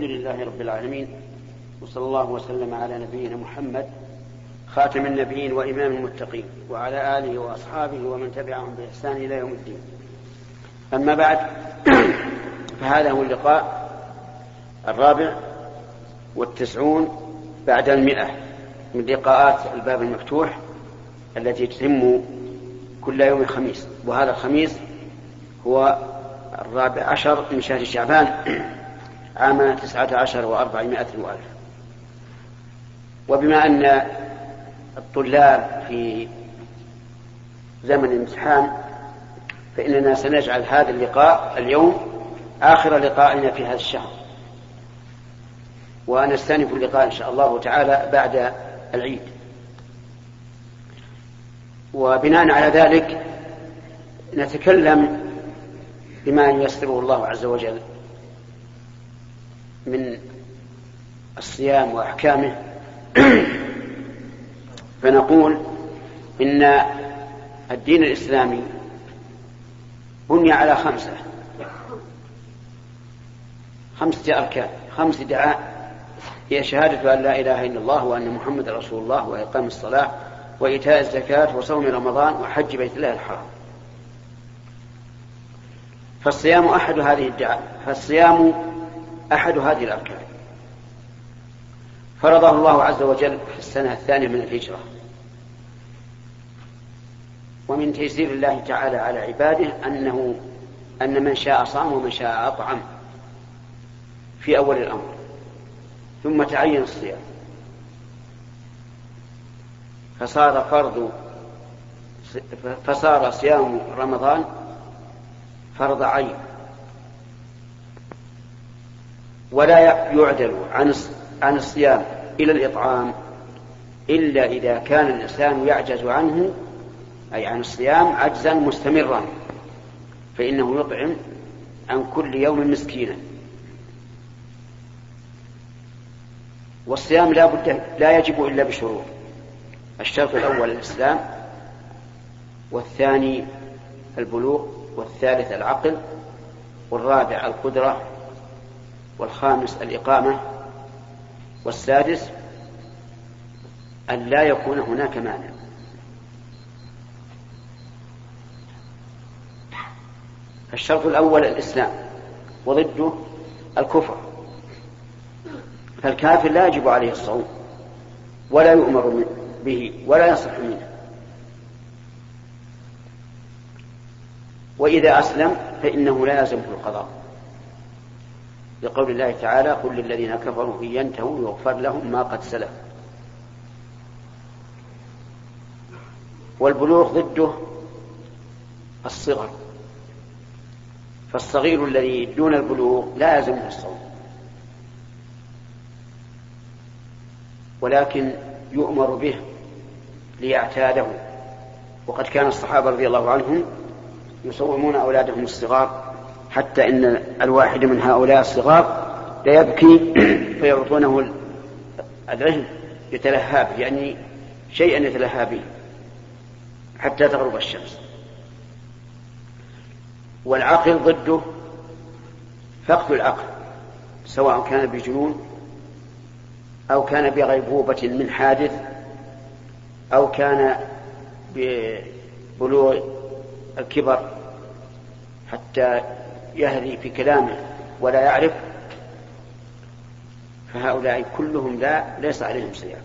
الحمد لله رب العالمين وصلى الله وسلم على نبينا محمد خاتم النبيين وإمام المتقين وعلى آله وأصحابه ومن تبعهم بإحسان إلى يوم الدين. أما بعد فهذا هو اللقاء الرابع والتسعون بعد المئة من لقاءات الباب المفتوح التي تتم كل يوم خميس وهذا الخميس هو الرابع عشر من شهر شعبان. عام تسعة عشر وأربعمائة وألف. وبما أن الطلاب في زمن الامتحان فإننا سنجعل هذا اللقاء اليوم آخر لقائنا في هذا الشهر. ونستأنف اللقاء إن شاء الله تعالى بعد العيد. وبناء على ذلك نتكلم بما ييسره الله عز وجل. من الصيام وأحكامه. فنقول إن الدين الإسلامي بني على خمسة. خمسة أركان. خمس دعاء. هي شهادة أن لا إله إلا الله وأن محمد رسول الله وإقام الصلاة وإيتاء الزكاة وصوم رمضان وحج بيت الله الحرام. فالصيام أحد هذه الدعاء. فالصيام أحد هذه الأركان. فرضه الله عز وجل في السنة الثانية من الهجرة. ومن تيسير الله تعالى على عباده أنه أن من شاء صام ومن شاء أطعم في أول الأمر. ثم تعين الصيام. فصار فرض فصار صيام رمضان فرض عين. ولا يعدل عن الصيام إلى الإطعام إلا إذا كان الإنسان يعجز عنه أي عن الصيام عجزا مستمرا فإنه يطعم عن كل يوم مسكينا. والصيام لا بد لا يجب إلا بشروط. الشرط الأول الإسلام والثاني البلوغ والثالث العقل والرابع القدرة والخامس الإقامة والسادس أن لا يكون هناك مانع. الشرط الأول الإسلام وضده الكفر. فالكافر لا يجب عليه الصوم ولا يؤمر به ولا يصح منه. وإذا أسلم فإنه لا يلزمه القضاء. لقول الله تعالى قل للذين كفروا إن ينتهوا يغفر لهم ما قد سلف. والبلوغ ضده الصغر. فالصغير الذي دون البلوغ لا يلزمه الصوم. ولكن يؤمر به ليعتاده. وقد كان الصحابة رضي الله عنهم يصومون أولادهم الصغار حتى إن الواحد من هؤلاء الصغار ليبكي فيعطونه العلم يتلهى به يعني شيئا يتلهى به حتى تغرب الشمس. والعقل ضده فقد العقل سواء كان بجنون أو كان بغيبوبة من حادث أو كان ببلوغ الكبر حتى يهذي في كلامه ولا يعرف فهؤلاء كلهم لا ليس عليهم صيام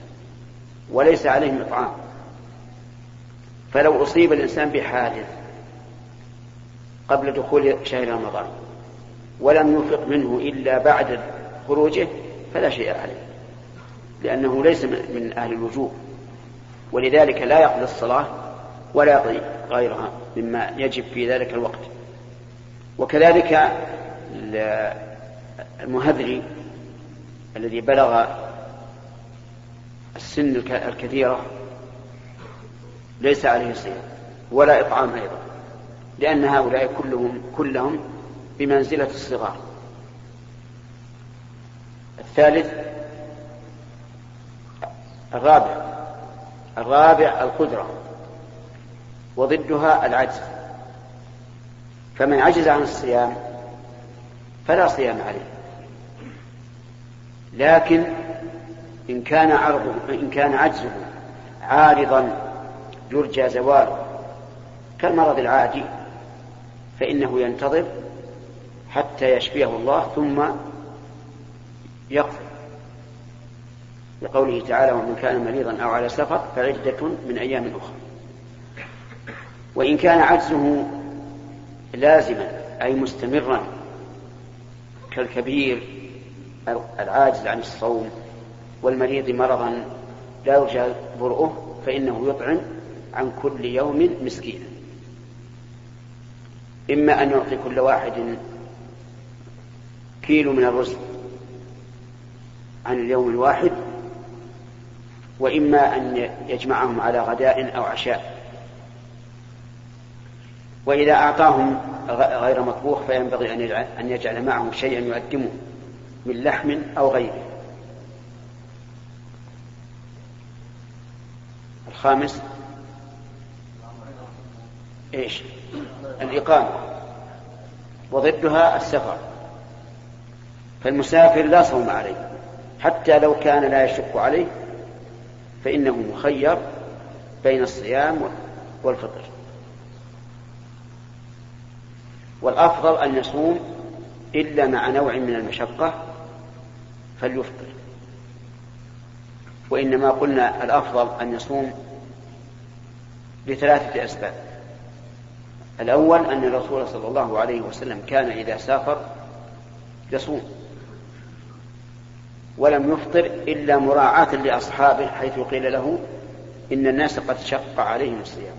وليس عليهم إطعام. فلو أصيب الإنسان بحادث قبل دخول شهر رمضان ولم يفق منه إلا بعد خروجه فلا شيء عليه لأنه ليس من أهل الوجوب. ولذلك لا يقضي الصلاة ولا يقضي غيرها مما يجب في ذلك الوقت. وكذلك المهذري الذي بلغ السن الكثيرة ليس عليه صيام ولا إطعام أيضا لأن هؤلاء كلهم كلهم بمنزلة الصغار. الثالث الرابع الرابع القدرة وضدها العجز. فمن عجز عن الصيام فلا صيام عليه. لكن إن كان عرضه إن كان عجزه عارضا يرجى زواله كالمرض العادي فإنه ينتظر حتى يشفيه الله ثم يقضي لقوله تعالى ومن كان مريضا أو على سفر فعدة من أيام أخرى. وإن كان عجزه لازما أي مستمرا كالكبير العاجز عن الصوم والمريض مرضا لا يرجى برؤه فإنه يطعم عن كل يوم مسكينا إما أن يعطي كل واحد كيلو من الرزق عن اليوم الواحد وإما أن يجمعهم على غداء أو عشاء. وإذا أعطاهم غير مطبوخ فينبغي أن يجعل معهم شيئا يؤدمه من لحم أو غيره. الخامس إيش؟ الإقامة. وضدها السفر. فالمسافر لا صوم عليه. حتى لو كان لا يشق عليه فإنه مخير بين الصيام والفطر. والأفضل أن يصوم إلا مع نوع من المشقة فليفطر. وإنما قلنا الأفضل أن يصوم لثلاثة أسباب. الأول أن الرسول صلى الله عليه وسلم كان إذا سافر يصوم ولم يفطر إلا مراعاة لأصحابه حيث قيل له إن الناس قد شق عليهم الصيام.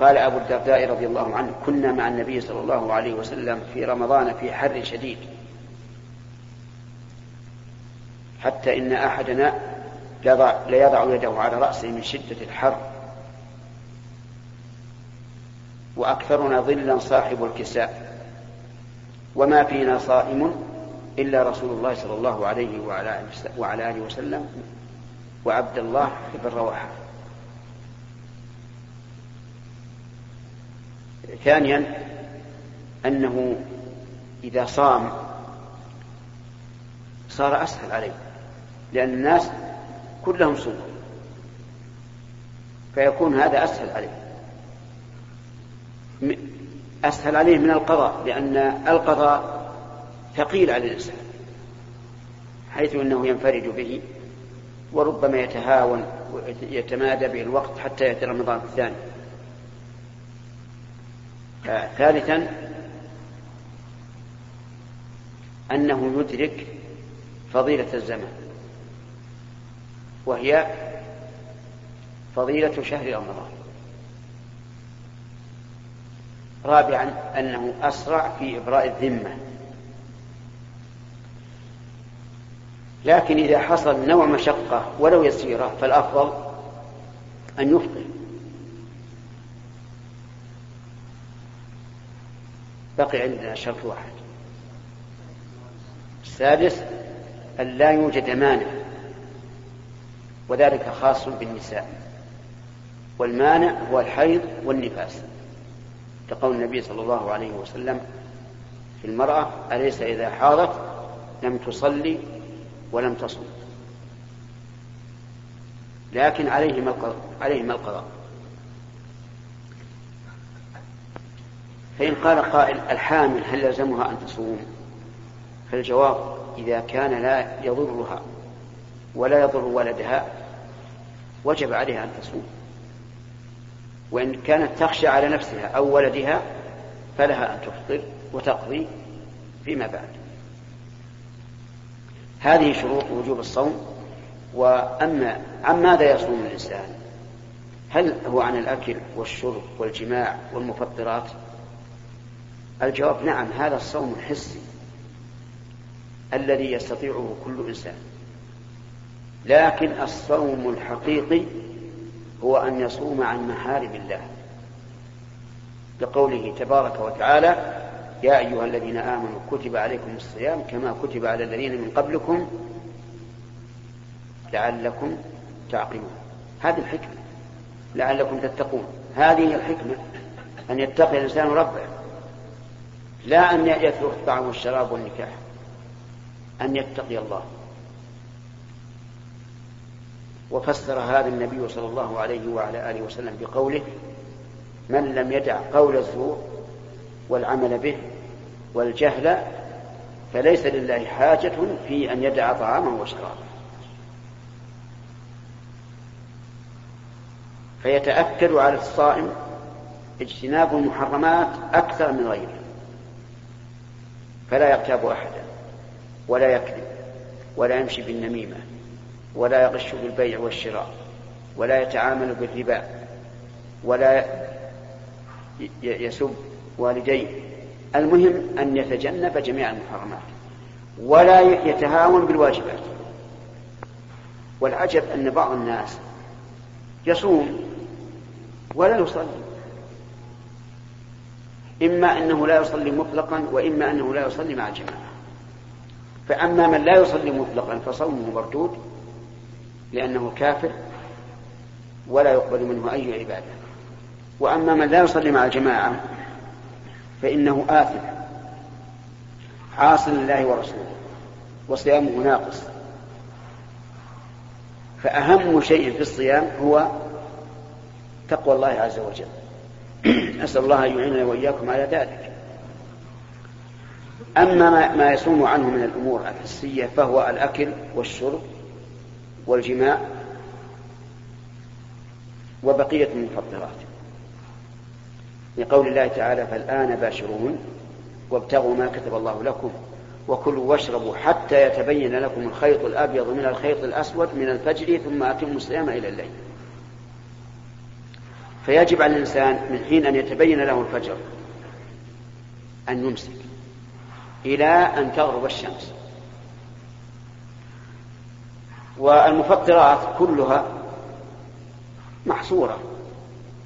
قال أبو الدرداء رضي الله عنه كنا مع النبي صلى الله عليه وسلم في رمضان في حر شديد. حتى إن أحدنا ليضع يده على رأسه من شدة الحر. وأكثرنا ظلا صاحب الكساء. وما فينا صائم إلا رسول الله صلى الله عليه وعلى آله وسلم. وعبد الله بن رواحة. ثانيا أنه إذا صام صار أسهل عليه لأن الناس كلهم صوم فيكون هذا أسهل عليه. أسهل عليه من القضاء لأن القضاء ثقيل على الإنسان حيث أنه ينفرد به وربما يتهاون ويتمادى به الوقت حتى يأتي رمضان الثاني. ثالثا أنه يدرك فضيلة الزمن وهي فضيلة شهر رمضان. رابعا أنه أسرع في إبراء الذمة. لكن إذا حصل نوع مشقة ولو يسيرة فالأفضل أن يفطر. بقي عندنا شرط واحد. السادس أن لا يوجد مانع وذلك خاص بالنساء. والمانع هو الحيض والنفاس. كقول النبي صلى الله عليه وسلم في المرأة أليس إذا حاضت لم تصلي ولم تصم لكن عليهما القضاء عليهما القضاء. فإن قال قائل الحامل هل يلزمها أن تصوم؟ فالجواب إذا كان لا يضرها ولا يضر ولدها وجب عليها أن تصوم. وإن كانت تخشى على نفسها أو ولدها فلها أن تفطر وتقضي فيما بعد. هذه شروط وجوب الصوم. وأما عن ماذا يصوم الإنسان؟ هل هو عن الأكل والشرب والجماع والمفطرات؟ الجواب نعم هذا الصوم الحسي الذي يستطيعه كل إنسان. لكن الصوم الحقيقي هو أن يصوم عن محارم الله. لقوله تبارك وتعالى يا أيها الذين آمنوا كتب عليكم الصيام كما كتب على الذين من قبلكم لعلكم تعقلون. هذه الحكمة لعلكم تتقون. هذه الحكمة أن يتقي الإنسان ربه. لا أن يترك الطعام والشراب والنكاح. أن يتقي الله. وفسر هذا النبي صلى الله عليه وعلى آله وسلم بقوله من لم يدع قول الزور والعمل به والجهل فليس لله حاجة في أن يدع طعامه وشرابه فيتأكد على الصائم اجتناب المحرمات أكثر من غيره. فلا يغتاب أحدا ولا يكذب ولا يمشي بالنميمة ولا يغش بالبيع والشراء ولا يتعامل بالربا ولا يسب والديه. المهم أن يتجنب جميع المحرمات ولا يتهاون بالواجبات. والعجب أن بعض الناس يصوم ولا يصلي. إما أنه لا يصلي مطلقا وإما أنه لا يصلي مع الجماعة فأما من لا يصلي مطلقا فصومه مردود لأنه كافر ولا يقبل منه أي عبادة. وأما من لا يصلي مع الجماعة فإنه آثم عاص لله ورسوله وصيامه ناقص. فأهم شيء في الصيام هو تقوى الله عز وجل. نسأل الله أن يعيننا وإياكم على ذلك. أما ما يصوم عنه من الأمور الحسية فهو الأكل والشرب والجماع وبقية المفطرات لقول الله تعالى فالآن باشرون وابتغوا ما كتب الله لكم وكلوا واشربوا حتى يتبين لكم الخيط الأبيض من الخيط الأسود من الفجر ثم أتموا الصيام إلى الليل. فيجب على الإنسان من حين أن يتبين له الفجر أن يمسك إلى أن تغرب الشمس. والمفطرات كلها محصورة.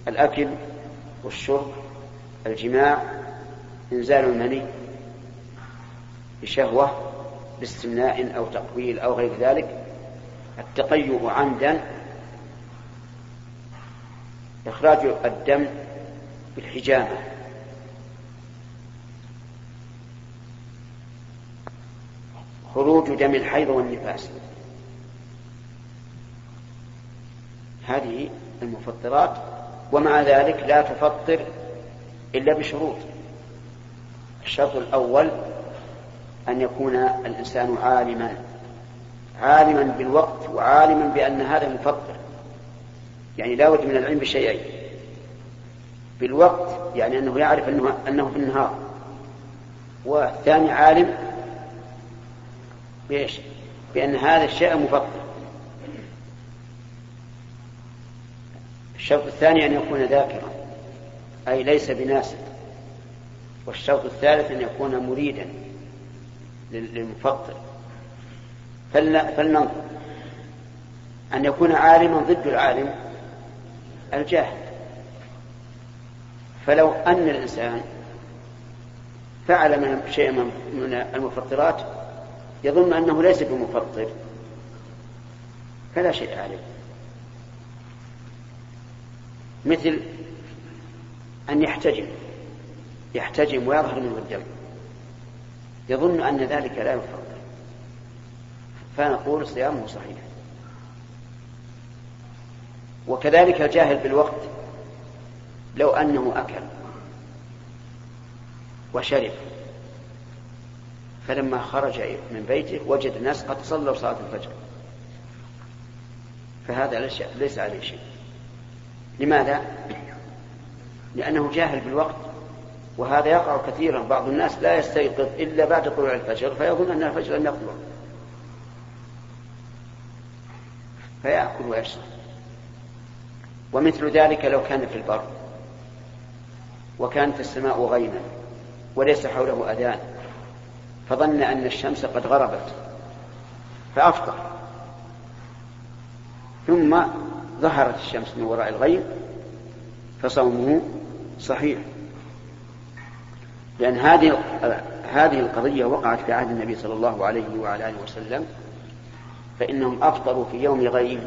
الأكل والشرب الجماع إنزال المني بشهوة باستمناء أو تقبيل أو غير ذلك التقيؤ عمدا إخراج الدم بالحجامة. خروج دم الحيض والنفاس. هذه المفطرات ومع ذلك لا تفطر إلا بشروط. الشرط الأول أن يكون الإنسان عالما عالما بالوقت وعالما بأن هذا مفطر يعني لا بد من العلم بشيئين. بالوقت يعني أنه يعرف أنه, أنه في النهار. والثاني عالم بإيش؟ بأن هذا الشيء مفطر الشرط الثاني أن يكون ذاكرا أي ليس بناسب والشرط الثالث أن يكون مريدا للمفطر. فلننظر. أن يكون عالما ضد العالم الجاهل فلو أن الإنسان فعل من شيء من المفطرات يظن أنه ليس بمفطر. فلا شيء عليه. مثل أن يحتجم. يحتجم ويظهر منه الدم. يظن أن ذلك لا يفطر. فنقول صيامه صحيح. وكذلك الجاهل بالوقت لو أنه أكل وشرب فلما خرج من بيته وجد الناس قد صلوا صلاة الفجر. فهذا ليس عليه شيء. لماذا؟ لأنه جاهل بالوقت وهذا يقع كثيرا. بعض الناس لا يستيقظ إلا بعد طلوع الفجر فيظن أن الفجر لم يطلع. فيأكل ويشرب. ومثل ذلك لو كان في البر وكانت السماء غيما وليس حوله أذان فظن أن الشمس قد غربت فأفطر. ثم ظهرت الشمس من وراء الغيم فصومه صحيح. لأن هذه هذه القضية وقعت في عهد النبي صلى الله عليه وعلى آله وسلم فإنهم أفطروا في يوم غيم.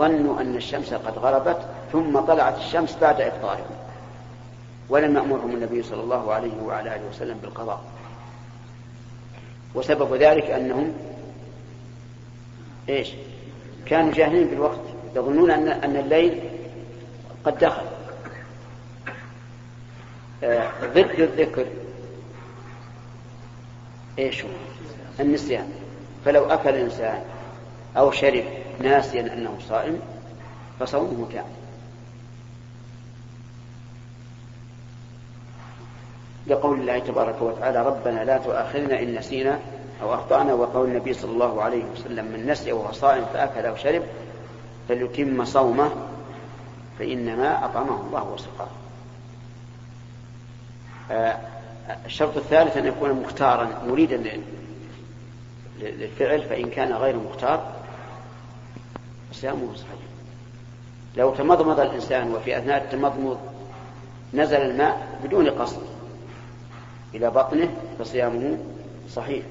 ظنوا أن الشمس قد غربت ثم طلعت الشمس بعد إفطارهم. ولم يأمرهم النبي صلى الله عليه وعلى آله وسلم بالقضاء. وسبب ذلك أنهم إيش؟ كانوا جاهلين بالوقت يظنون أن أن الليل قد دخل. آه، ضد الذكر. إيش هو؟ النسيان. فلو أكل الإنسان أو شرب ناسيا أنه صائم فصومه تام لقول الله تبارك وتعالى ربنا لا تؤاخذنا إن نسينا أو أخطأنا وقول النبي صلى الله عليه وسلم من نسي وهو صائم فأكل أو شرب فليتم صومه فإنما أطعمه الله وسقاه. الشرط الثالث أن يكون مختارا مريدا للفعل فإن كان غير مختار صيامه صحيح. لو تمضمض الإنسان وفي أثناء التمضمض نزل الماء بدون قصد إلى بطنه فصيامه صحيح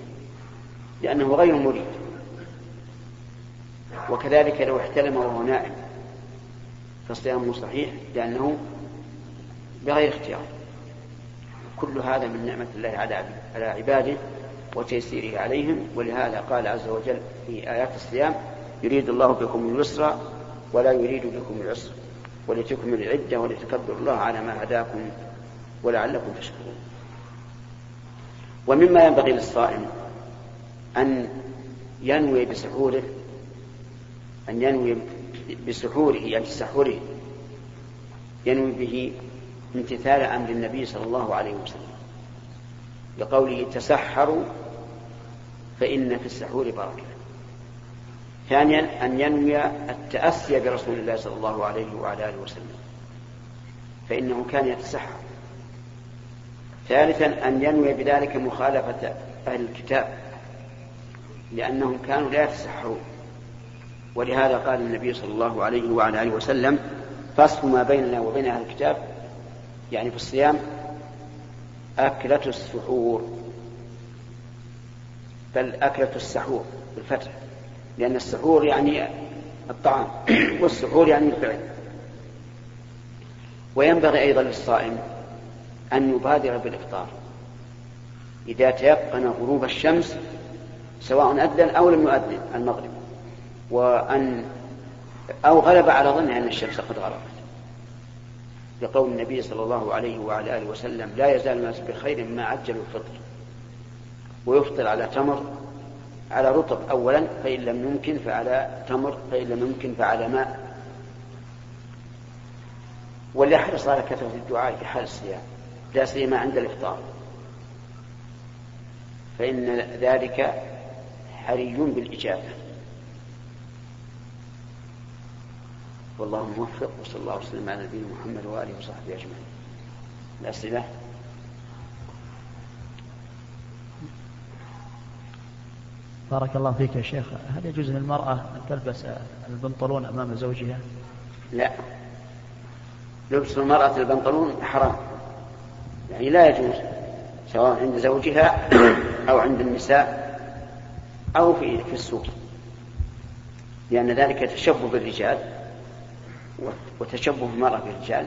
لأنه غير مريد. وكذلك لو احتلم وهو نائم فصيامه صحيح لأنه بغير اختيار. كل هذا من نعمة الله على عباده وتيسيره عليهم ولهذا قال عز وجل في آيات الصيام يريد الله بكم اليسر ولا يريد بكم العسر ولتكملوا العدة ولتكبروا الله على ما هداكم ولعلكم تشكرون. ومما ينبغي للصائم أن ينوي بسحوره أن ينوي بسحوره يعني سحوره ينوي به امتثال أمر النبي صلى الله عليه وسلم لقوله تسحروا فإن في السحور بركة. ثانيا أن ينوي التأسي برسول الله صلى الله عليه وعلى آله وسلم فإنه كان يتسحر. ثالثا أن ينوي بذلك مخالفة أهل الكتاب لأنهم كانوا لا يتسحرون. ولهذا قال النبي صلى الله عليه وعلى آله وسلم فصل ما بيننا وبين أهل الكتاب يعني في الصيام أكلة السحور. بل أكلة السحور بالفتح. لأن السحور يعني الطعام والسحور يعني الفعل. وينبغي أيضا للصائم أن يبادر بالإفطار. إذا تيقن غروب الشمس سواء أذن أو لم يؤذن المغرب. وأن أو غلب على ظنه أن الشمس قد غربت. لقول النبي صلى الله عليه وعلى آله وسلم لا يزال الناس بخير ما عجلوا الفطر. ويفطر على تمر على رطب أولا فإن لم يمكن فعلى تمر فإن لم يمكن فعلى ماء وليحرص على كثرة الدعاء في حال الصيام لا سيما عند الإفطار فإن ذلك حري بالإجابة والله موفق وصلى الله وسلم على نبينا محمد وآله وصحبه أجمعين. الاسئله؟ بارك الله فيك يا شيخ. هل يجوز للمرأة أن تلبس البنطلون أمام زوجها؟ لا. لبس المرأة البنطلون حرام. يعني لا يجوز سواء عند زوجها أو عند النساء أو في في السوق. لأن ذلك تشبه بالرجال وتشبه المرأة بالرجال.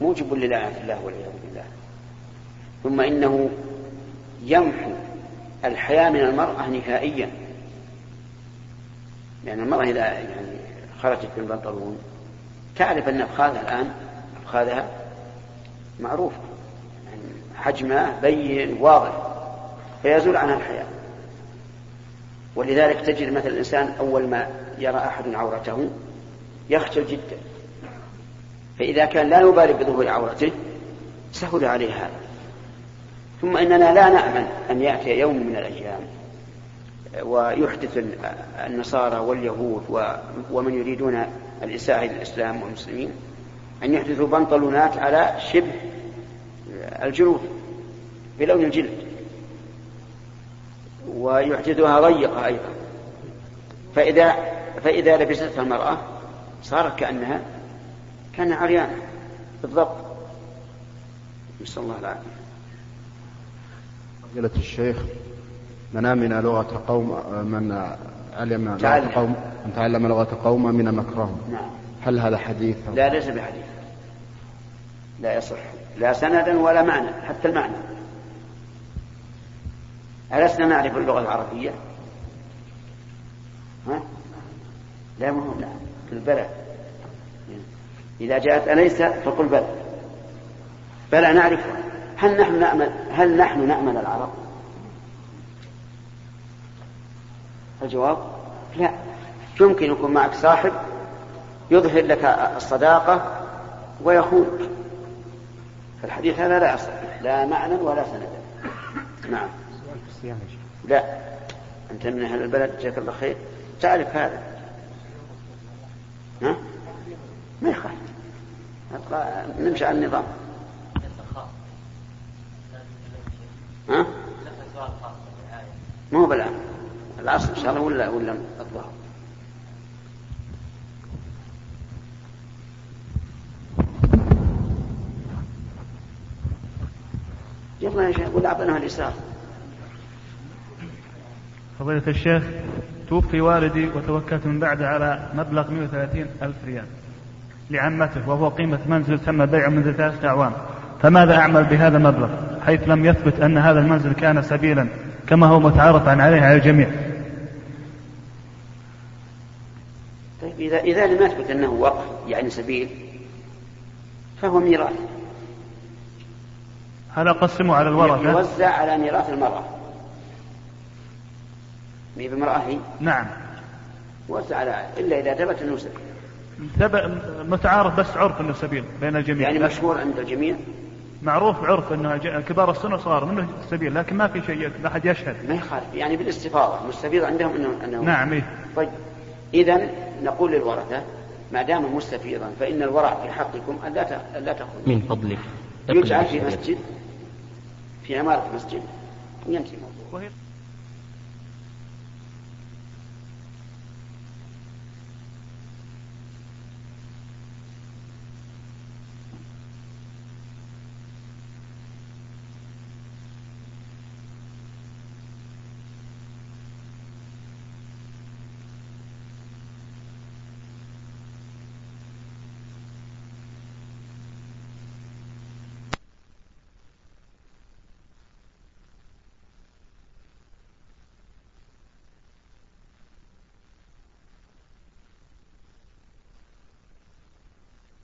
موجب للعنة الله والعياذ بالله. ثم إنه يمحو الحياة من المرأة نهائيا. لأن المرأة إذا يعني خرجت بالبنطلون تعرف أن أفخاذها الآن أفخاذها معروفة. يعني حجمها بين واضح. فيزول عنها الحياة. ولذلك تجد مثل الإنسان أول ما يرى أحد عورته يخجل جدا. فإذا كان لا يبالي بظهور عورته سهل عليه هذا. ثم إننا لا نأمن أن يأتي يوم من الأيام. ويحدث النصارى واليهود ومن يريدون الإساءة إلى الإسلام والمسلمين أن يحدثوا بنطلونات على شبه الجلود بلون الجلد. ويحدثها ضيقة أيضا. فإذا فإذا لبستها المرأة صارت كأنها كان عريانا بالضبط. نسأل الله العافية. فضيلة الشيخ من أمن لغة قوم من علم لغة قوم من تعلم لغة قوم من مكرهم. نعم. هل هذا حديث؟ لا ليس بحديث. لا يصح. لا سندا ولا معنى حتى المعنى. ألسنا نعرف اللغة العربية؟ ها؟ لا مهم لا. البلى إذا جاءت أليس؟ فقل بلى. بلى نعرفها. هل نحن نأمل هل نحن نأمل العرب؟ الجواب؟ لا. يمكن يكون معك صاحب يظهر لك الصداقة ويخونك. فالحديث هذا لا يصح لا معنى ولا سندا نعم. لا. أنت من أهل البلد جزاك الله خير. تعرف هذا. ها؟ ما يخالف. نمشي على النظام. ها؟ ما هو بالعام العصر إن شاء الله ولا ولا الظهر يلا يا شيخ ولا أعطيناها اليسار فضيلة الشيخ توفي والدي وتوكلت من بعده على مبلغ 130 ألف ريال لعمته وهو قيمة منزل تم بيعه منذ ثلاثة أعوام. فماذا أعمل بهذا المبلغ؟ حيث لم يثبت أن هذا المنزل كان سبيلا كما هو متعارف عليه على الجميع. طيب إذا إذا لم يثبت أنه وقف يعني سبيل فهو ميراث. هل أقسمه على الورثة؟ يوزع على ميراث المرأة. مي بامرأة هي؟ نعم. وزع على إلا إذا ثبت أنه سبيل. متعارف بس عرف أنه سبيل بين الجميع. يعني مشهور عند الجميع؟ معروف عرف إنه كبار السن وصغار منه سبيل لكن ما في شيء لا احد يشهد. ما يخالف يعني بالاستفاضة مستفيض عندهم انه إنه نعم إيه؟ طيب اذا نقول للورثة ما دام مستفيضا فإن الورع في حقكم أن لا لا تأخذوا. من فضلك. يجعل في مسجد في عمارة مسجد ينتهي الموضوع.